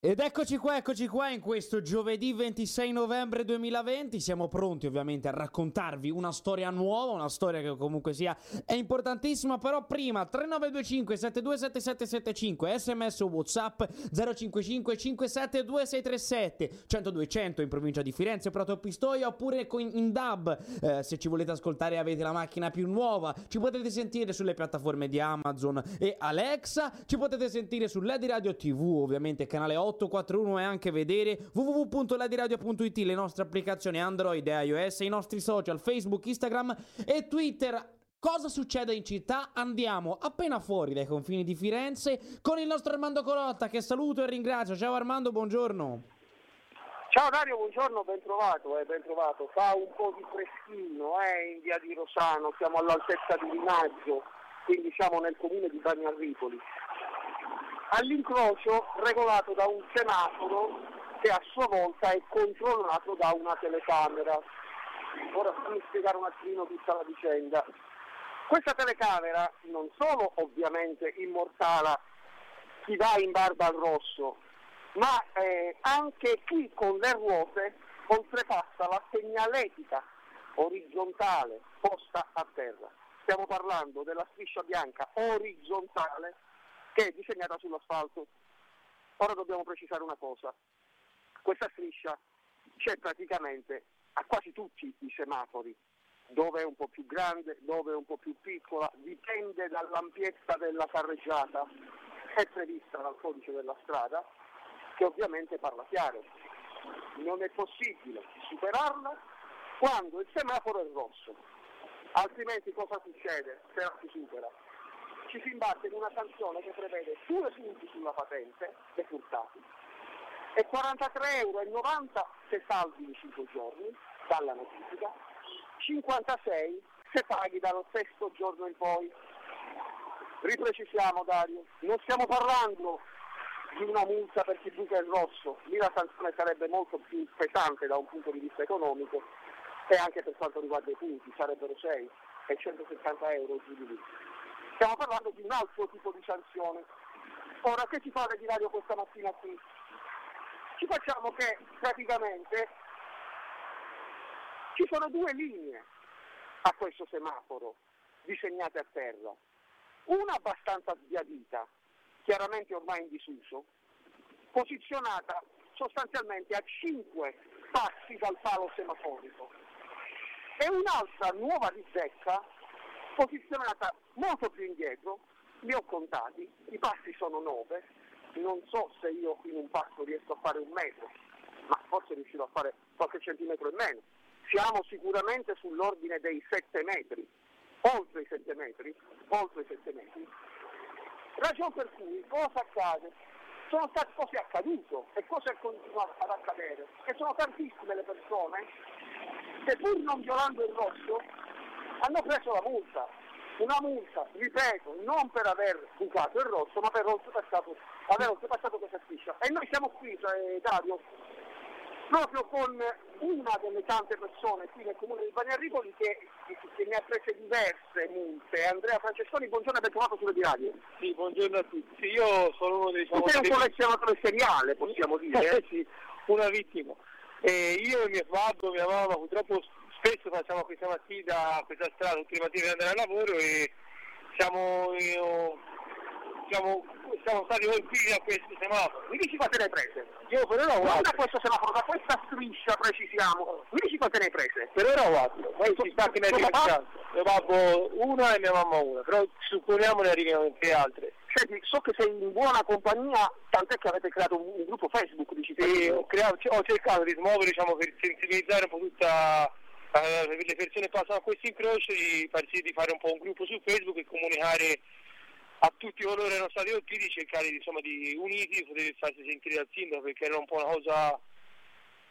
Ed eccoci qua, eccoci qua in questo giovedì 26 novembre 2020. Siamo pronti ovviamente a raccontarvi una storia nuova, una storia che comunque sia è importantissima. Però prima 3925 727775 sms o whatsapp 055 572 637 100 200 in provincia di Firenze, Prato Pistoia oppure in DAB. Eh, se ci volete ascoltare e avete la macchina più nuova, ci potete sentire sulle piattaforme di Amazon e Alexa. Ci potete sentire su LED Radio TV, ovviamente canale 8 841 e anche vedere www.ladiradio.it, le nostre applicazioni Android e iOS, i nostri social Facebook, Instagram e Twitter. Cosa succede in città? Andiamo appena fuori dai confini di Firenze con il nostro Armando Corotta che saluto e ringrazio. Ciao Armando, buongiorno. Ciao Dario, buongiorno, ben trovato, eh, ben. Fa un po' di freschino eh, in via di Rosano, siamo all'altezza di Rimaggio, quindi siamo nel comune di Bagnarripoli all'incrocio regolato da un semaforo che a sua volta è controllato da una telecamera. Ora fammi spiegare un attimino tutta la vicenda. Questa telecamera non solo ovviamente immortala chi va in barba al rosso, ma eh, anche chi con le ruote oltrepassa la segnaletica orizzontale posta a terra. Stiamo parlando della striscia bianca orizzontale che è disegnata sull'asfalto. Ora dobbiamo precisare una cosa, questa striscia c'è praticamente a quasi tutti i semafori, dove è un po' più grande, dove è un po' più piccola, dipende dall'ampiezza della carreggiata, è prevista dal codice della strada, che ovviamente parla chiaro. Non è possibile superarla quando il semaforo è rosso, altrimenti cosa succede se la si supera? Ci si imbatte in una sanzione che prevede due punti sulla patente furtati e 43,90 euro se salvi in 5 giorni dalla notifica, 56 se paghi dallo stesso giorno in poi. Riprecisiamo Dario, non stiamo parlando di una multa per chi buca il rosso, lì la sanzione sarebbe molto più pesante da un punto di vista economico e anche per quanto riguarda i punti, sarebbero 6 e 170 euro giù di lì. Stiamo parlando di un altro tipo di sanzione. Ora, che ci fa di radio questa mattina qui? Ci facciamo che praticamente ci sono due linee a questo semaforo disegnate a terra. Una abbastanza sbiadita, chiaramente ormai in disuso, posizionata sostanzialmente a 5 passi dal palo semaforico e un'altra nuova di zecca posizionata molto più indietro, li ho contati, i passi sono 9, non so se io in un passo riesco a fare un metro, ma forse riuscirò a fare qualche centimetro in meno. Siamo sicuramente sull'ordine dei 7 metri, oltre i 7 metri, oltre i 7 metri. Ragione per cui cosa accade? Sono stati cose accaduto e cose continuano ad accadere e sono tantissime le persone che pur non violando il rosso hanno preso la multa. Una multa, ripeto, non per aver bucato il rosso, ma per oltrepassato, aver oltrepassato questa striscia. E noi siamo qui, eh, Dario, proprio con una delle tante persone qui nel comune di Bagnarripoli che, che, ne ha prese diverse multe. Andrea Francesconi, buongiorno e ben trovato sulle di radio. Sì, buongiorno a tutti. Io sono uno dei... Sei un collezionatore seriale, possiamo dire. Eh, sì, una vittima. Eh, io e mio babbo, mia mamma, purtroppo spesso facciamo questa mattina questa strada tutte le mattine per andare al lavoro e siamo, io, siamo, siamo stati colpiti da questo semaforo. Mi dici quante ne hai prese? Io per ora ho Non da questo semaforo, da questa striscia precisiamo. Mi dici quante ne hai prese? Per ora ho quattro, poi si sta che ne arriva Mio babbo una e mia mamma una, però supponiamo ne arrivino anche altre. Senti, so che sei in buona compagnia, tant'è che avete creato un, un gruppo Facebook di cittadini. Sì, ho, creato, ho cercato di smuovere diciamo, per sensibilizzare un po' tutta eh, le persone passano a questo incrocio di, di fare un po' un gruppo su Facebook e comunicare a tutti coloro che erano stati colpiti cercare insomma, di uniti poter farsi sentire dal sindaco perché era un po' una cosa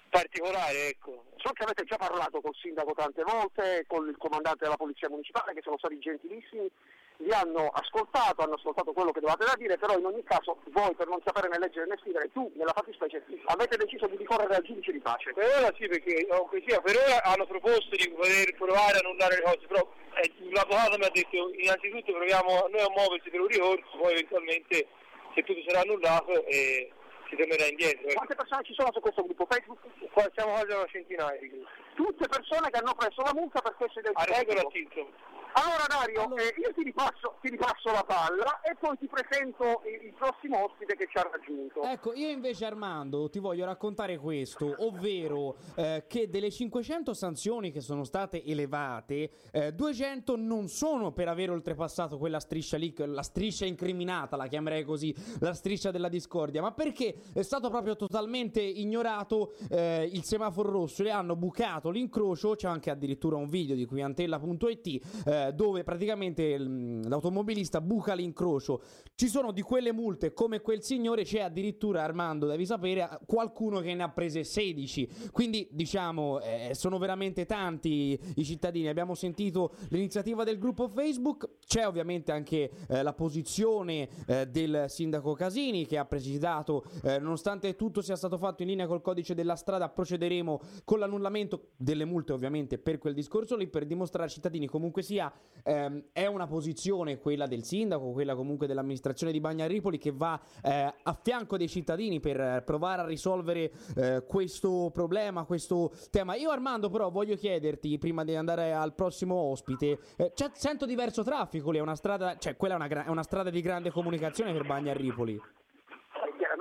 particolare ecco. So che avete già parlato col sindaco tante volte, con il comandante della polizia municipale che sono stati gentilissimi vi hanno ascoltato, hanno ascoltato quello che dovevate da dire, però in ogni caso voi per non sapere né leggere né scrivere, tu nella fattispecie avete deciso di ricorrere al giudice di pace. Per ora sì, perché oh, così, per ora hanno proposto di poter provare a annullare le cose, però eh, l'avvocato mi ha detto innanzitutto proviamo noi a muoversi per un ricorso, poi eventualmente se tutto sarà annullato eh, si tornerà indietro. Quante persone ci sono su questo gruppo Facebook? Qua siamo quasi a una centinaia di gruppi. Tutte persone che hanno preso la multa per questo del Tinto. Allora Dario, Allora- eh, io ti ripasso, ti ripasso la palla e poi ti presento il, il prossimo ospite che ci ha raggiunto. Ecco, io invece Armando ti voglio raccontare questo, ovvero eh, che delle 500 sanzioni che sono state elevate, eh, 200 non sono per aver oltrepassato quella striscia lì, la striscia incriminata, la chiamerei così, la striscia della discordia, ma perché è stato proprio totalmente ignorato eh, il semaforo rosso, le hanno bucato l'incrocio, c'è anche addirittura un video di qui antella.it eh, dove praticamente mm, l'automobilista buca l'incrocio. Ci sono di quelle multe come quel signore, c'è addirittura Armando, devi sapere, qualcuno che ne ha prese 16. Quindi diciamo, eh, sono veramente tanti i cittadini. Abbiamo sentito l'iniziativa del gruppo Facebook, c'è ovviamente anche eh, la posizione eh, del sindaco Casini che ha precisato, eh, nonostante tutto sia stato fatto in linea col codice della strada, procederemo con l'annullamento delle multe ovviamente per quel discorso lì, per dimostrare ai cittadini comunque sia, ehm, è una posizione quella del sindaco, quella comunque dell'amministrazione di Bagnaripoli che va eh, a fianco dei cittadini per provare a risolvere eh, questo problema, questo tema. Io Armando però voglio chiederti, prima di andare al prossimo ospite, eh, sento diverso traffico lì, è una strada, cioè quella è una, gra- è una strada di grande comunicazione per Bagnaripoli.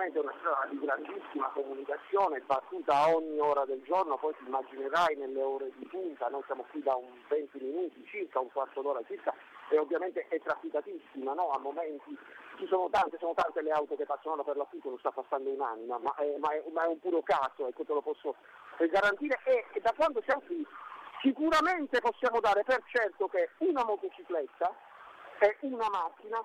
È chiaramente una strada di grandissima comunicazione, battuta ogni ora del giorno, poi ti immaginerai nelle ore di punta, noi siamo qui da un 20 minuti circa, un quarto d'ora circa, e ovviamente è trafficatissima, no? a momenti ci sono tante, sono tante le auto che passano, per l'appunto non sta passando un'anima, ma è, ma è- ma è un puro caso, ecco te lo posso eh, garantire, e, e da quando siamo qui sicuramente possiamo dare per certo che una motocicletta e una macchina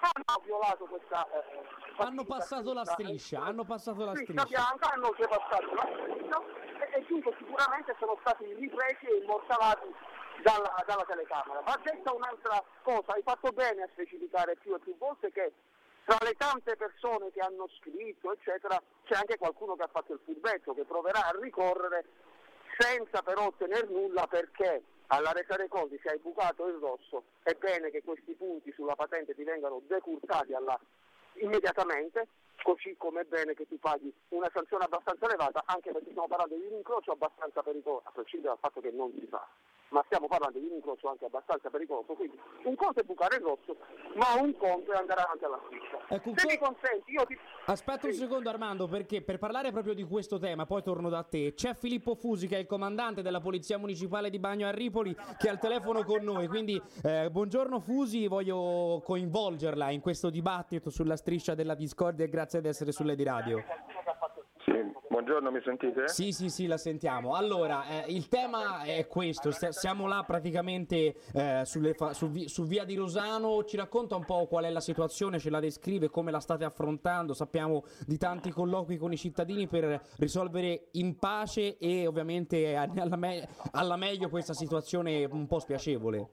hanno violato questa... eh, Hanno passato la striscia, hanno passato la striscia. bianca, hanno oltrepassato la striscia e, e dunque sicuramente sono stati ripresi e immortalati dalla, dalla telecamera. Va detta un'altra cosa, hai fatto bene a specificare più e più volte che tra le tante persone che hanno scritto, eccetera, c'è anche qualcuno che ha fatto il furbetto, che proverà a ricorrere senza però ottenere nulla perché alla resa dei conti se hai bucato il rosso. È bene che questi punti sulla patente ti vengano decurtati alla- immediatamente, così come è bene che tu paghi una sanzione abbastanza elevata, anche perché stiamo parlando di un incrocio abbastanza pericoloso, a prescindere dal fatto che non si fa, ma stiamo parlando di un incrocio anche abbastanza pericoloso, quindi un conto è bucare il rosso, ma un conto è andare avanti alla striscia. Ecco, Se que- mi consenti, io ti... Aspetta un Sì. secondo Armando perché per parlare proprio di questo tema, poi torno da te, c'è Filippo Fusi che è il comandante della Polizia Municipale di Bagno a Ripoli che è al telefono con noi, quindi eh, buongiorno Fusi, voglio coinvolgerla in questo dibattito sulla striscia della discordia e grazie di essere sulle di radio. Buongiorno, mi sentite? Sì, sì, sì, la sentiamo. Allora, eh, il tema è questo, st- siamo là praticamente eh, fa- su, vi- su via di Rosano, ci racconta un po' qual è la situazione, ce la descrive, come la state affrontando, sappiamo di tanti colloqui con i cittadini per risolvere in pace e ovviamente a- alla, me- alla meglio questa situazione un po' spiacevole.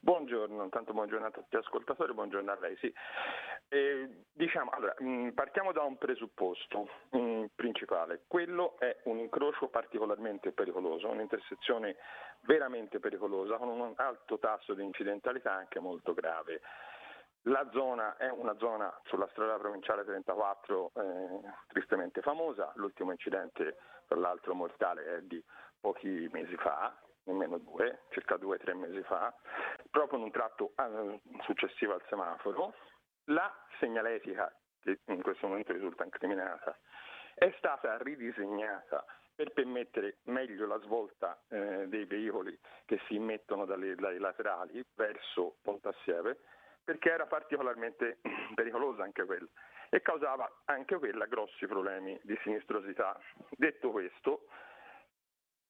Buongiorno, intanto buongiorno a tutti gli ascoltatori, buongiorno a lei. Sì. Eh, diciamo, allora, mh, partiamo da un presupposto mh, principale. Quello è un incrocio particolarmente pericoloso, un'intersezione veramente pericolosa con un alto tasso di incidentalità anche molto grave. La zona è una zona sulla strada provinciale 34 eh, tristemente famosa, l'ultimo incidente tra l'altro mortale è di pochi mesi fa, nemmeno due, circa due o tre mesi fa, proprio in un tratto eh, successivo al semaforo. La segnaletica, che in questo momento risulta incriminata, è stata ridisegnata per permettere meglio la svolta eh, dei veicoli che si immettono dalle- dai laterali verso Pontassieve, perché era particolarmente pericolosa anche quella e causava anche quella grossi problemi di sinistrosità. Detto questo,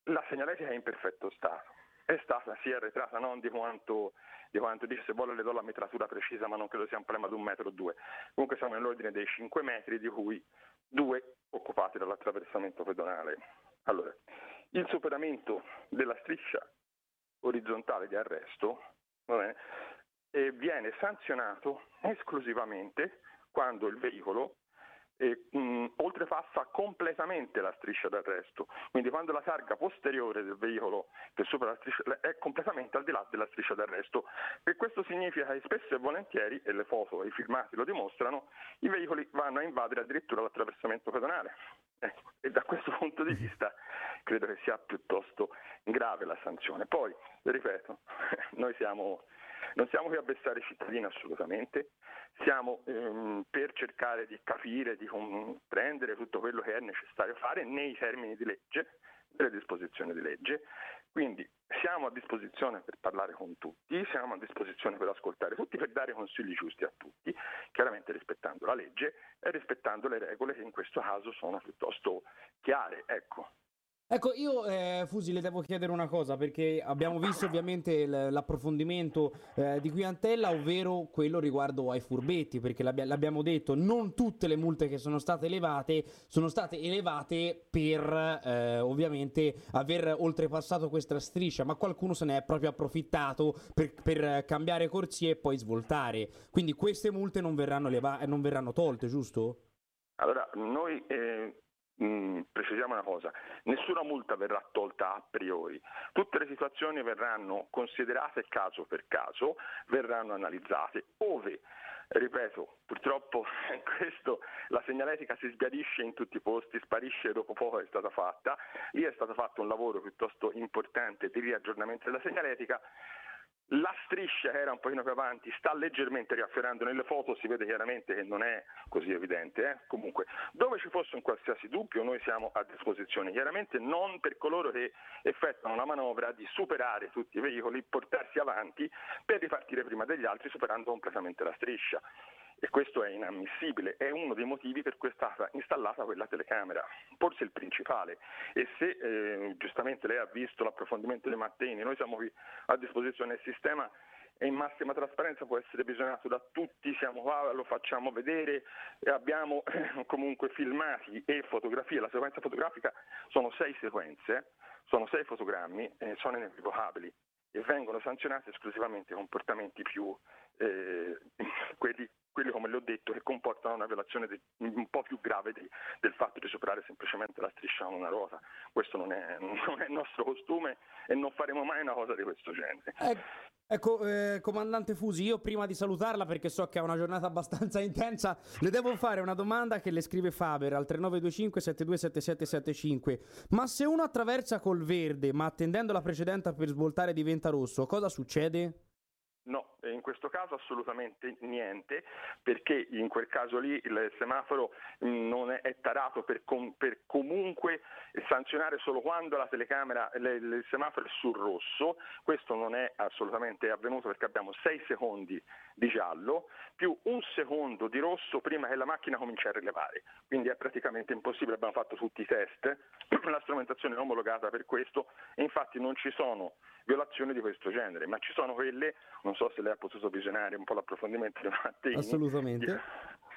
la segnaletica è in perfetto stato. È stata sì arretrata non di quanto, di quanto dice, se vuole le do la metratura precisa, ma non credo sia un problema di un metro o due. Comunque siamo nell'ordine dei 5 metri, di cui due occupati dall'attraversamento pedonale. Allora, il superamento della striscia orizzontale di arresto bene, viene sanzionato esclusivamente quando il veicolo e, mh, oltrepassa completamente la striscia d'arresto, quindi quando la targa posteriore del veicolo che supera la striscia è completamente al di là della striscia d'arresto e questo significa che spesso e volentieri, e le foto e i filmati lo dimostrano, i veicoli vanno a invadere addirittura l'attraversamento pedonale. Ecco, e da questo punto di vista credo che sia piuttosto grave la sanzione. Poi, ripeto, noi siamo non siamo qui a vessare i cittadini assolutamente, siamo ehm, per cercare di capire, di comprendere tutto quello che è necessario fare nei termini di legge, delle disposizioni di legge. Quindi siamo a disposizione per parlare con tutti, siamo a disposizione per ascoltare tutti, per dare consigli giusti a tutti, chiaramente rispettando la legge e rispettando le regole che in questo caso sono piuttosto chiare. Ecco. Ecco, io eh, Fusi le devo chiedere una cosa perché abbiamo visto ovviamente l'approfondimento eh, di qui Antella, ovvero quello riguardo ai furbetti, perché l'abbia- l'abbiamo detto, non tutte le multe che sono state elevate sono state elevate per eh, ovviamente aver oltrepassato questa striscia, ma qualcuno se ne è proprio approfittato per, per cambiare corsie e poi svoltare. Quindi queste multe non verranno, non verranno tolte, giusto? Allora, noi eh, Mm, precisiamo una cosa, nessuna multa verrà tolta a priori, tutte le situazioni verranno considerate caso per caso, verranno analizzate, ove ripeto, purtroppo questo, la segnaletica si sbiadisce in tutti i posti, sparisce dopo poco è stata fatta, lì è stato fatto un lavoro piuttosto importante di riaggiornamento della segnaletica, la striscia che era un pochino più avanti sta leggermente riafferrando nelle foto, si vede chiaramente che non è così evidente. Eh? Comunque, dove ci fosse un qualsiasi dubbio noi siamo a disposizione, chiaramente non per coloro che effettuano la manovra di superare tutti i veicoli, portarsi avanti per ripartire prima degli altri superando completamente la striscia e questo è inammissibile, è uno dei motivi per cui è stata installata quella telecamera, forse il principale. E se eh, giustamente lei ha visto l'approfondimento dei Matteni, noi siamo qui a disposizione del sistema e in massima trasparenza può essere visionato da tutti, siamo qua, lo facciamo vedere, abbiamo comunque filmati e fotografie, la sequenza fotografica sono sei sequenze, sono sei fotogrammi, e sono inequivocabili e vengono sanzionati esclusivamente comportamenti più eh, quelli quelli come le ho detto che comportano una violazione di, un po' più grave di, del fatto di superare semplicemente la striscia con una ruota. Questo non è, non è, il nostro costume e non faremo mai una cosa di questo genere. Eh. Ecco, eh, comandante Fusi, io prima di salutarla, perché so che è una giornata abbastanza intensa, le devo fare una domanda che le scrive Faber al 3925 727775. Ma se uno attraversa col verde, ma attendendo la precedente per svoltare diventa rosso, cosa succede? No, in questo caso assolutamente niente, perché in quel caso lì il semaforo non è, tarato per, com, per comunque sanzionare solo quando la telecamera, le, il semaforo è sul rosso, questo non è assolutamente avvenuto perché abbiamo 6 secondi di giallo più un secondo di rosso prima che la macchina cominci a rilevare, quindi è praticamente impossibile, abbiamo fatto tutti i test, la strumentazione è omologata per questo. E infatti non ci sono violazioni di questo genere, ma ci sono quelle, non so se lei ha potuto visionare un po' l'approfondimento di Mattei, Assolutamente. Di,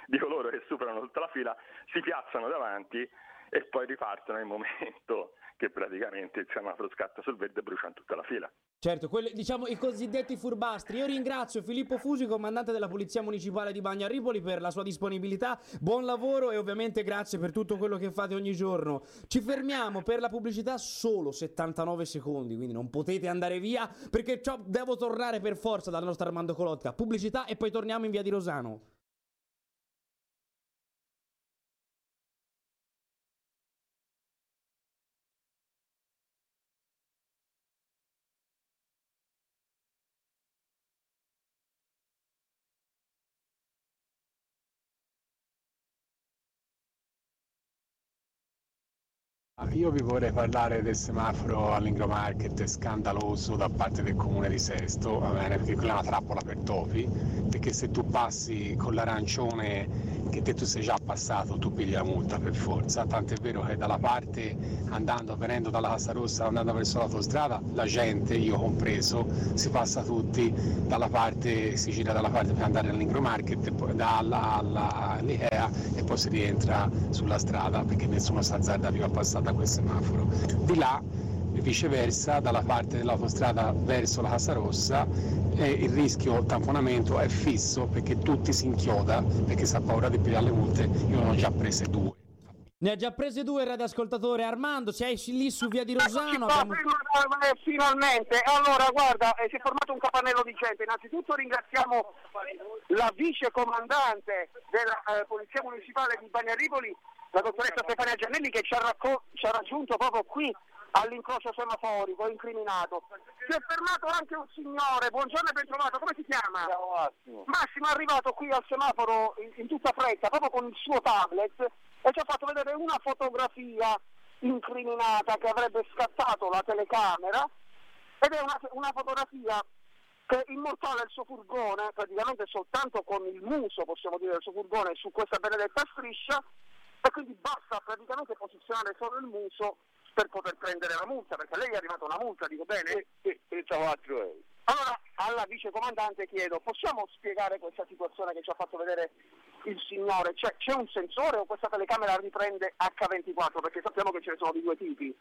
di coloro che superano tutta la fila, si piazzano davanti e poi ripartono nel momento che praticamente il semaforo scatta sul verde e bruciano tutta la fila. Certo, quelli, diciamo i cosiddetti furbastri. Io ringrazio Filippo Fusi, comandante della Polizia Municipale di Bagna Ripoli, per la sua disponibilità. Buon lavoro e ovviamente grazie per tutto quello che fate ogni giorno. Ci fermiamo per la pubblicità solo 79 secondi, quindi non potete andare via perché devo tornare per forza dal nostro Armando Colotta. Pubblicità e poi torniamo in via di Rosano. Io vi vorrei parlare del semaforo all'Ingromarket scandaloso da parte del comune di Sesto, perché quella è una trappola per topi, perché se tu passi con l'arancione che te tu sei già passato, tu pigli la multa per forza, tant'è vero che dalla parte andando, venendo dalla Casa Rossa, andando verso l'autostrada, la gente, io compreso, si passa tutti dalla parte, si gira dalla parte per andare all'Ingromarket, dalla all'Ikea e poi si rientra sulla strada perché nessuno si azzarda più a passare da quel semaforo. Di là e viceversa dalla parte dell'autostrada verso la Casa Rossa e il rischio tamponamento è fisso perché tutti si inchioda perché si ha paura di pigliare le multe, io ne ho già prese due. Ne ha già prese due il radioascoltatore Armando, sei lì su via di Rosano. Abbiamo... Eh, finalmente, allora guarda, eh, si è formato un capannello di gente. Innanzitutto ringraziamo la vice comandante della eh, Polizia Municipale di Bagnaripoli, la dottoressa Stefania Giannelli, che ci ha, racco- ci ha raggiunto proprio qui all'incrocio semaforico, incriminato. Si è fermato anche un signore, buongiorno e ben trovato, come si chiama? Ciao Massimo. Massimo è arrivato qui al semaforo in, in tutta fretta, proprio con il suo tablet e ci ha fatto vedere una fotografia incriminata che avrebbe scattato la telecamera ed è una, una fotografia che immortala il suo furgone, praticamente soltanto con il muso, possiamo dire, del suo furgone su questa benedetta striscia e quindi basta praticamente posizionare solo il muso per poter prendere la multa, perché a lei è arrivata una multa, dico bene? Sì, 34 euro. Allora alla vice comandante chiedo, possiamo spiegare questa situazione che ci ha fatto vedere il signore? Cioè, c'è un sensore o questa telecamera riprende H24? Perché sappiamo che ce ne sono di due tipi.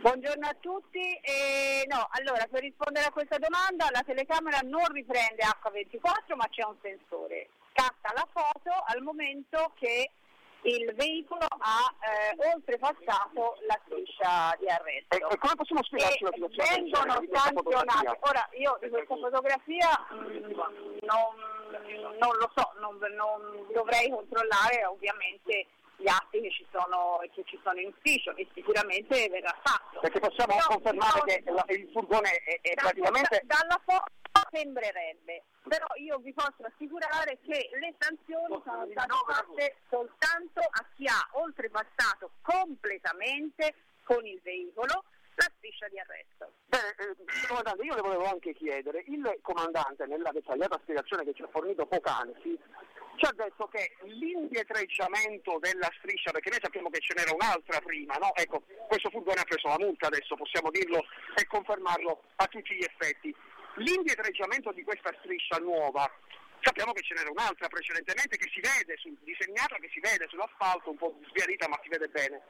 Buongiorno a tutti. Eh, no, allora per rispondere a questa domanda la telecamera non riprende H24 ma c'è un sensore. Scatta la foto al momento che il veicolo ha eh, oltrepassato la striscia di arresto. E, e come possiamo spiegarci la E situazione? vengono sanzionati. Ora io di questa fotografia mm, non, non lo so, non, non dovrei controllare ovviamente gli atti che ci sono, che ci sono in ufficio e sicuramente verrà fatto. Perché possiamo Però, confermare no, che la- il furgone è, è da- praticamente... da- dalla foto sembrerebbe, però io vi posso assicurare che le sanzioni sono state fatte soltanto a chi ha oltrepassato completamente con il veicolo la striscia di arresto. Beh, eh, comandante, io le volevo anche chiedere, il comandante nella dettagliata spiegazione che ci ha fornito poc'anzi ci ha detto che l'indietreggiamento della striscia, perché noi sappiamo che ce n'era un'altra prima, no? Ecco, questo furgone ha preso la multa adesso, possiamo dirlo e confermarlo a tutti gli effetti. L'indietreggiamento di questa striscia nuova, sappiamo che ce n'era un'altra precedentemente che si vede, sul, disegnata che si vede sull'asfalto, un po' sbiadita ma si vede bene.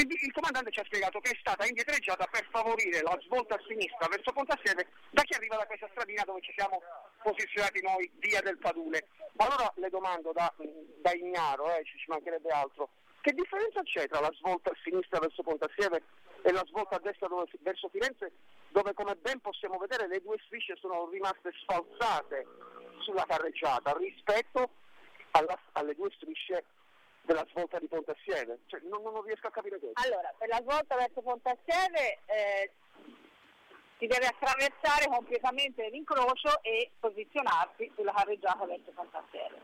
Il, il comandante ci ha spiegato che è stata indietreggiata per favorire la svolta a sinistra verso Pontassieve da chi arriva da questa stradina dove ci siamo posizionati noi, via del Padule. Allora le domando da, da ignaro, eh, ci, ci mancherebbe altro, che differenza c'è tra la svolta a sinistra verso Pontassieve e la svolta a destra dove- verso Firenze, dove come ben possiamo vedere le due strisce sono rimaste sfalsate sulla carreggiata rispetto alla- alle due strisce della svolta di Pontassieve? Cioè, non, non riesco a capire questo. Allora, per la svolta verso Pontassieve eh, si deve attraversare completamente l'incrocio e posizionarsi sulla carreggiata verso Pontassieve.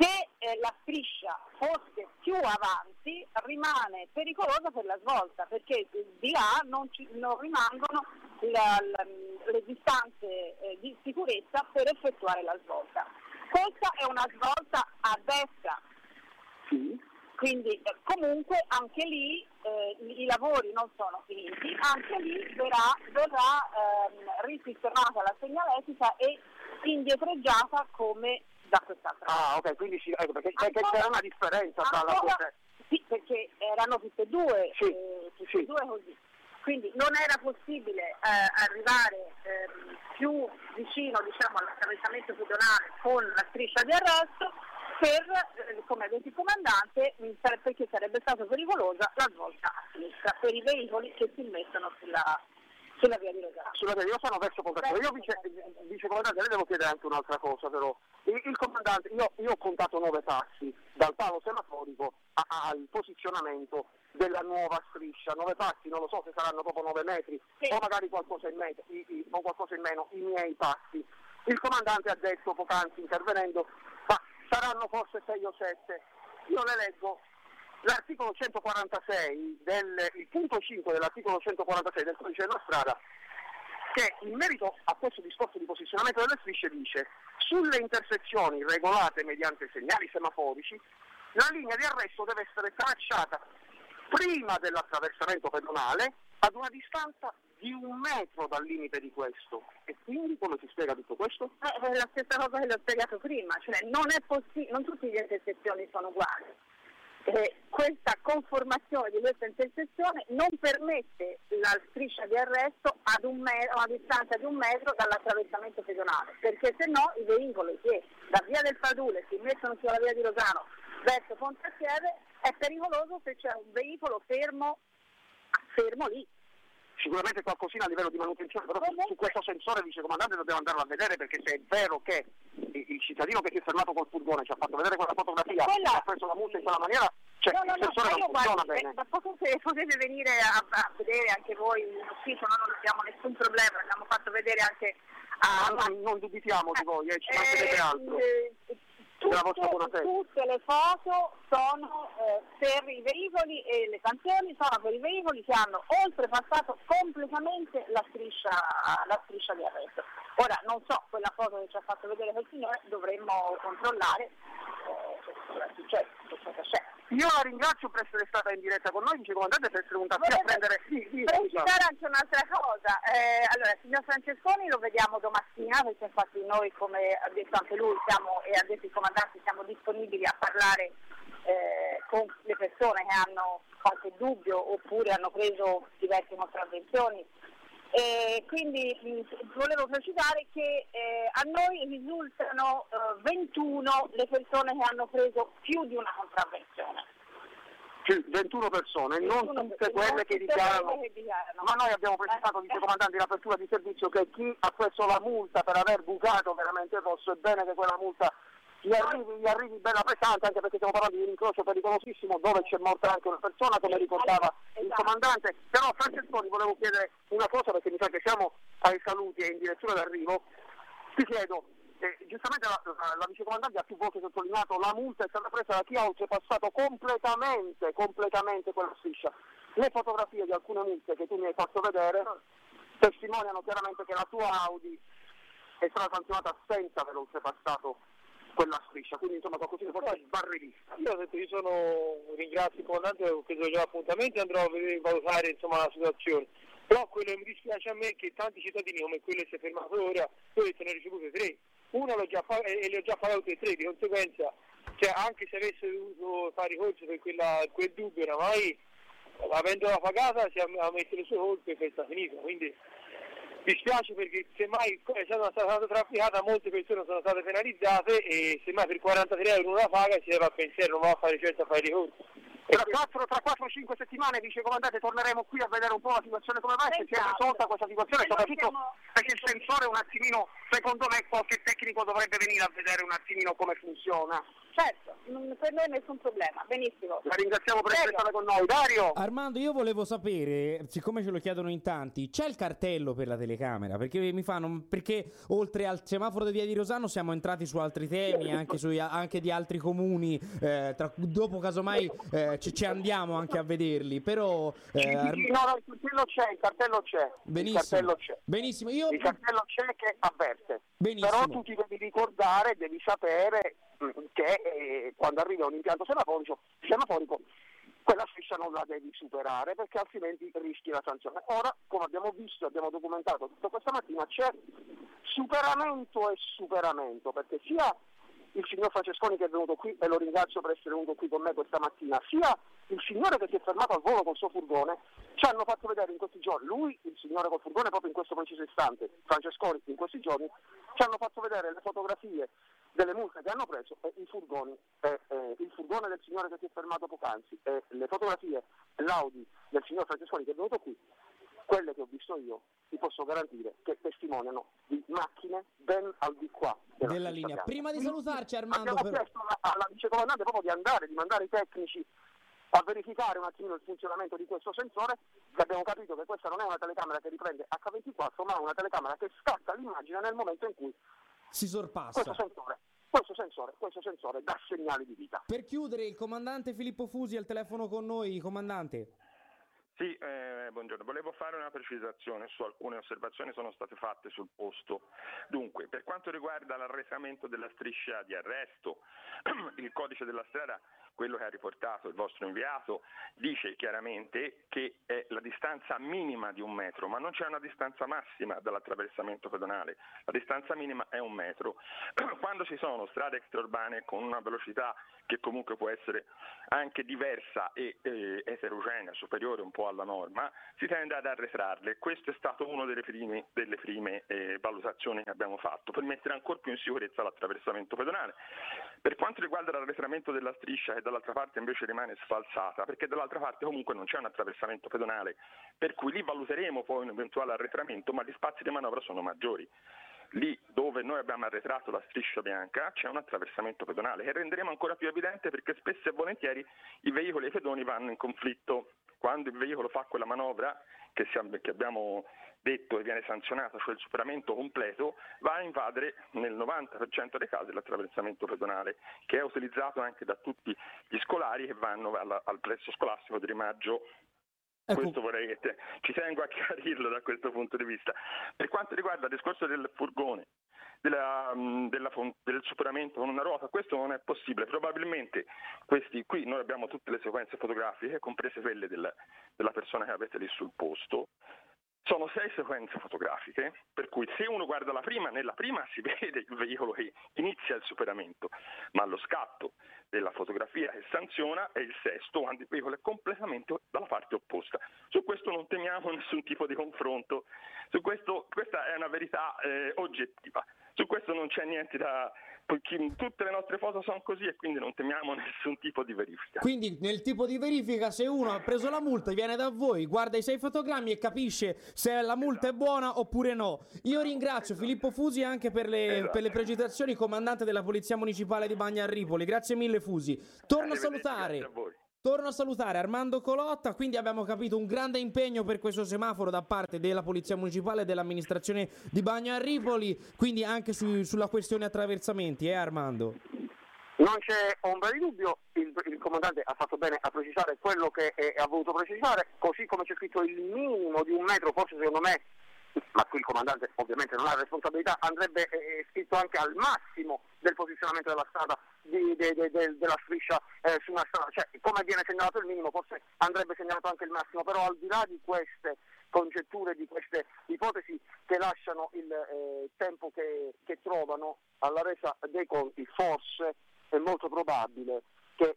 Se eh, la striscia fosse più avanti rimane pericolosa per la svolta perché di là non, ci- non rimangono la- la- le distanze eh, di sicurezza per effettuare la svolta. Questa è una svolta a destra, Sì. Quindi eh, comunque anche lì eh, i lavori non sono finiti, anche lì verrà, verrà ehm, risistemata la segnaletica e indietreggiata come da quest'altra. Ah, ok, quindi sì, ecco, perché, perché Ancora- c'era una differenza tra la due. Sì, perché erano tutte e due, Sì, eh, tutte sì. due così. Quindi non era possibile eh, arrivare ehm, più vicino diciamo, all'attraversamento pedonale con la striscia di arresto per, eh, come ha detto il comandante, perché sarebbe stata pericolosa la svolta a sinistra per i veicoli che si mettono sulla, sulla via di Rosano. Sulla via, io sono verso Pontassieve. Io vice, vice comandante, le devo chiedere anche un'altra cosa però. Il, il comandante, io, io ho contato nove passi dal palo semaforico a- al posizionamento della nuova striscia. Nove passi, non lo so se saranno proprio nove metri Sì. o magari qualcosa in, met- i- i- o qualcosa in meno, i miei passi. Il comandante ha detto poc'anzi intervenendo, saranno forse sei o sette. Io le leggo l'articolo 146, del, il punto 5 dell'articolo 146 del codice della strada, che in merito a questo discorso di posizionamento delle strisce dice sulle intersezioni regolate mediante segnali semaforici la linea di arresto deve essere tracciata prima dell'attraversamento pedonale ad una distanza di un metro dal limite di questo. E quindi come si spiega tutto questo? Eh, è la stessa cosa che le ho spiegato prima, cioè non è possibile, non tutte le intersezioni sono uguali. eh, questa conformazione di questa intersezione non permette la striscia di arresto ad un me- a una distanza di un metro dall'attraversamento pedonale, perché se no i veicoli che da via del Padule si mettono sulla via di Rosano verso Pontassieve è pericoloso se c'è un veicolo fermo, fermo lì. Sicuramente qualcosina a livello di manutenzione, però su, su questo sensore vice comandante dobbiamo andarlo a vedere perché se è vero che il, cittadino che si è fermato col furgone ci ha fatto vedere quella fotografia Quella- ha preso la multa in quella maniera, cioè no, no, no, non funziona guardi, bene. eh, ma potete, potete venire a, a vedere anche voi in ufficio, noi non abbiamo nessun problema, l'abbiamo fatto vedere anche a... Ma non, non dubitiamo di voi, eh, ci mancherebbe altro. eh, vostra buona tutte, tutte le foto sono eh, per i veicoli e le sanzioni sono per i veicoli che hanno oltrepassato completamente la striscia, la striscia di arresto. Ora non so, quella foto che ci ha fatto vedere quel signore dovremmo controllare eh, cosa è successo, cosa c'è. Io la ringrazio per essere stata in diretta con noi, vice comandante, per essere venuta qui a prendere... Sì, sì, precisare anche un'altra cosa. Eh, allora, il signor Francesconi lo vediamo domattina, perché infatti noi, come ha detto anche lui, siamo, e ha detto il comandante, siamo disponibili a parlare eh, con le persone che hanno qualche dubbio oppure hanno preso diverse contravvenzioni. E quindi mh, volevo precisare che eh, a noi risultano eh, 21 le persone che hanno preso più di una contravvenzione. Sì, 21 persone, non 21 tutte persone, quelle non che tutte dichiarano... che dichiarano. Ma noi abbiamo precisato, Eh, vice comandante, in apertura di servizio che chi ha preso la multa per aver bucato veramente rosso, è bene che quella multa gli arrivi, gli arrivi bella pesante, anche perché stiamo parlando di un incrocio pericolosissimo dove c'è morta anche una persona, come ricordava il Esatto. comandante. Però Francesconi volevo chiedere una cosa perché mi sa che siamo ai saluti e in direzione d'arrivo. Ti chiedo, eh, giustamente la, la, la vicecomandante ha più volte sottolineato la multa è stata presa da chi ha oltrepassato completamente, completamente quella striscia. Le fotografie di alcune multe che tu mi hai fatto vedere testimoniano chiaramente che la tua Audi è stata sanzionata senza aver oltrepassato quella striscia, quindi insomma qualcosina forse va rivista. Io ho detto, io sono, ringrazio il comandante ho già appuntamenti e andrò a vedere, valutare insomma, la situazione. Però quello che mi dispiace a me è che tanti cittadini come quello che si è fermato ora, io ne ho ricevute tre, uno l'ho già fa- e le ho già pagato tutte e tre, di conseguenza, cioè, anche se avesse dovuto fare ricorso per quella- quel dubbio, oramai avendola pagata si messo le sue colpe e questa finita, quindi dispiace perché semmai è stata, stata trafficata molte persone sono state penalizzate e semmai per 43 euro una paga si leva a pensiero, non va a fare certo a fare. Tra 4, tra 4-5 settimane, vice comandante, torneremo qui a vedere un po' la situazione come va e se si è Esatto. risolta questa situazione, soprattutto siamo- perché il sensore un attimino, secondo me qualche tecnico dovrebbe venire a vedere un attimino come funziona. Certo, per noi nessun problema, benissimo. La ringraziamo per essere stata con noi. Dario! Armando, io volevo sapere, siccome ce lo chiedono in tanti, c'è il cartello per la telecamera? Perché mi fanno. Perché oltre al semaforo di Via di Rosano siamo entrati su altri temi, anche, sui- anche di altri comuni. eh, tra- dopo, casomai, eh, ci, ci andiamo anche a vederli. Però. eh, no, no, il cartello c'è, il cartello c'è. Il benissimo. cartello c'è. Benissimo, io. Il cartello c'è che avverte. Benissimo. Però tu ti devi ricordare, devi sapere mm, che eh, quando arriva un impianto semaforico, semaforico quella striscia non la devi superare perché altrimenti rischi la sanzione. Ora, come abbiamo visto, abbiamo documentato tutto questa mattina, c'è superamento e superamento, perché sia il signor Francesconi che è venuto qui e lo ringrazio per essere venuto qui con me questa mattina, sia il signore che si è fermato al volo col suo furgone, ci hanno fatto vedere in questi giorni, lui, il signore col furgone proprio in questo preciso istante, Francesconi in questi giorni, ci hanno fatto vedere le fotografie delle multe che hanno preso e i furgoni, e, e il furgone del signore che si è fermato poc'anzi e le fotografie dell'Audi del signor Francesconi che è venuto qui, quelle che ho visto io, ti posso garantire che testimoniano di macchine ben al di qua della, Della linea. bianca. Prima di salutarci, Armando, Abbiamo però- chiesto alla, alla vicecomandante proprio di andare, di mandare i tecnici a verificare un attimino il funzionamento di questo sensore, abbiamo capito che questa non è una telecamera che riprende H24, ma una telecamera che scatta l'immagine nel momento in cui Si sorpassa. questo sensore, questo sensore, questo sensore dà segnali di vita. Per chiudere, il comandante Filippo Fusi al telefono con noi, comandante. Sì, eh, buongiorno. Volevo fare una precisazione su alcune osservazioni che sono state fatte sul posto. Dunque, per quanto riguarda l'arresamento della striscia di arresto, il codice della strada quello che ha riportato il vostro inviato dice chiaramente che è la distanza minima di un metro, ma non c'è una distanza massima dall'attraversamento pedonale, la distanza minima è un metro. Quando ci sono strade extraurbane con una velocità che comunque può essere anche diversa e eh, eterogenea, superiore un po' alla norma, si tende ad arretrarle. Questo è stato una delle prime, delle prime eh, valutazioni che abbiamo fatto per mettere ancora più in sicurezza l'attraversamento pedonale. Per quanto riguarda l'arretramento della striscia dall'altra parte invece rimane sfalsata, perché dall'altra parte comunque non c'è un attraversamento pedonale, per cui lì valuteremo poi un eventuale arretramento, ma gli spazi di manovra sono maggiori lì dove noi abbiamo arretrato la striscia bianca c'è un attraversamento pedonale che renderemo ancora più evidente perché spesso e volentieri i veicoli e i pedoni vanno in conflitto. Quando il veicolo fa quella manovra che, abbiamo detto e viene sanzionata, cioè il superamento completo, va a invadere nel 90% dei casi l'attraversamento pedonale, che è utilizzato anche da tutti gli scolari che vanno al plesso scolastico di Rimaggio Ecco. Questo vorrei che te, ci tengo a chiarirlo da questo punto di vista. Per quanto riguarda il discorso del furgone, della, della, del superamento con una ruota, questo non è possibile. Probabilmente questi, qui noi abbiamo tutte le sequenze fotografiche, comprese quelle del, della persona che avete lì sul posto. Sono sei sequenze fotografiche, per cui se uno guarda la prima, nella prima si vede il veicolo che inizia il superamento, ma lo scatto della fotografia che sanziona è il sesto, quando il veicolo è completamente dalla parte opposta. Su questo non temiamo nessun tipo di confronto, questo, questa è una verità eh, oggettiva, su questo non c'è niente da, tutte le nostre foto sono così e quindi non temiamo nessun tipo di verifica. Quindi nel tipo di verifica se uno ha preso la multa viene da voi, guarda i sei fotogrammi e capisce se la multa esatto. è buona oppure no. Io ringrazio esatto. Filippo Fusi anche per le, esatto. per le, precisazioni, comandante della Polizia Municipale di Bagna a Ripoli. Grazie mille Fusi. Torno a salutare. A Torno a salutare Armando Colotta, quindi abbiamo capito un grande impegno per questo semaforo da parte della Polizia Municipale e dell'amministrazione di Bagno a Ripoli, quindi anche su, sulla questione attraversamenti, eh Armando? Non c'è ombra di dubbio, il, il, comandante ha fatto bene a precisare quello che ha voluto precisare, così come c'è scritto il minimo di un metro, forse secondo me ma qui il comandante ovviamente non ha responsabilità, andrebbe eh, scritto anche al massimo del posizionamento della strada, di, de, de, de, della striscia eh, su una strada, cioè come viene segnalato il minimo forse andrebbe segnalato anche il massimo, però al di là di queste congetture, di queste ipotesi che lasciano il eh, tempo che, che trovano alla resa dei conti, forse è molto probabile che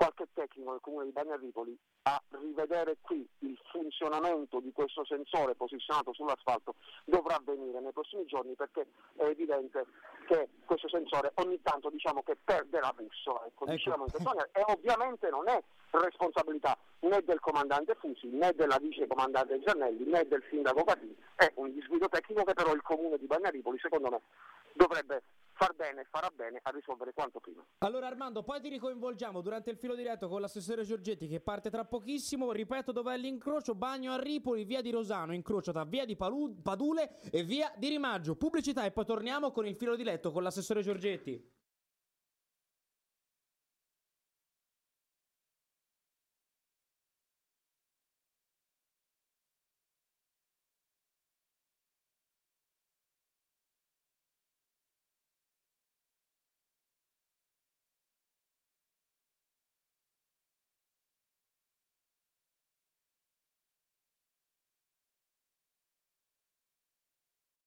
qualche tecnico del comune di Bagnaripoli a rivedere qui il funzionamento di questo sensore posizionato sull'asfalto dovrà avvenire nei prossimi giorni perché è evidente che questo sensore ogni tanto diciamo che perde la bussola ecco, ecco. Diciamo e ovviamente non è responsabilità né del comandante Fusi né della vice comandante Giannelli né del sindaco Patini è un disguido tecnico che però il comune di Bagnaripoli secondo me dovrebbe far bene, farà bene a risolvere quanto prima. Allora Armando, poi ti ricoinvolgiamo durante il filo diretto con l'assessore Giorgetti che parte tra pochissimo. Ripeto dov'è l'incrocio, bagno a Ripoli, via di Rosano, incrocio tra via di Palu- Padule e via di Rimaggio. Pubblicità e poi torniamo con il filo diretto con l'assessore Giorgetti.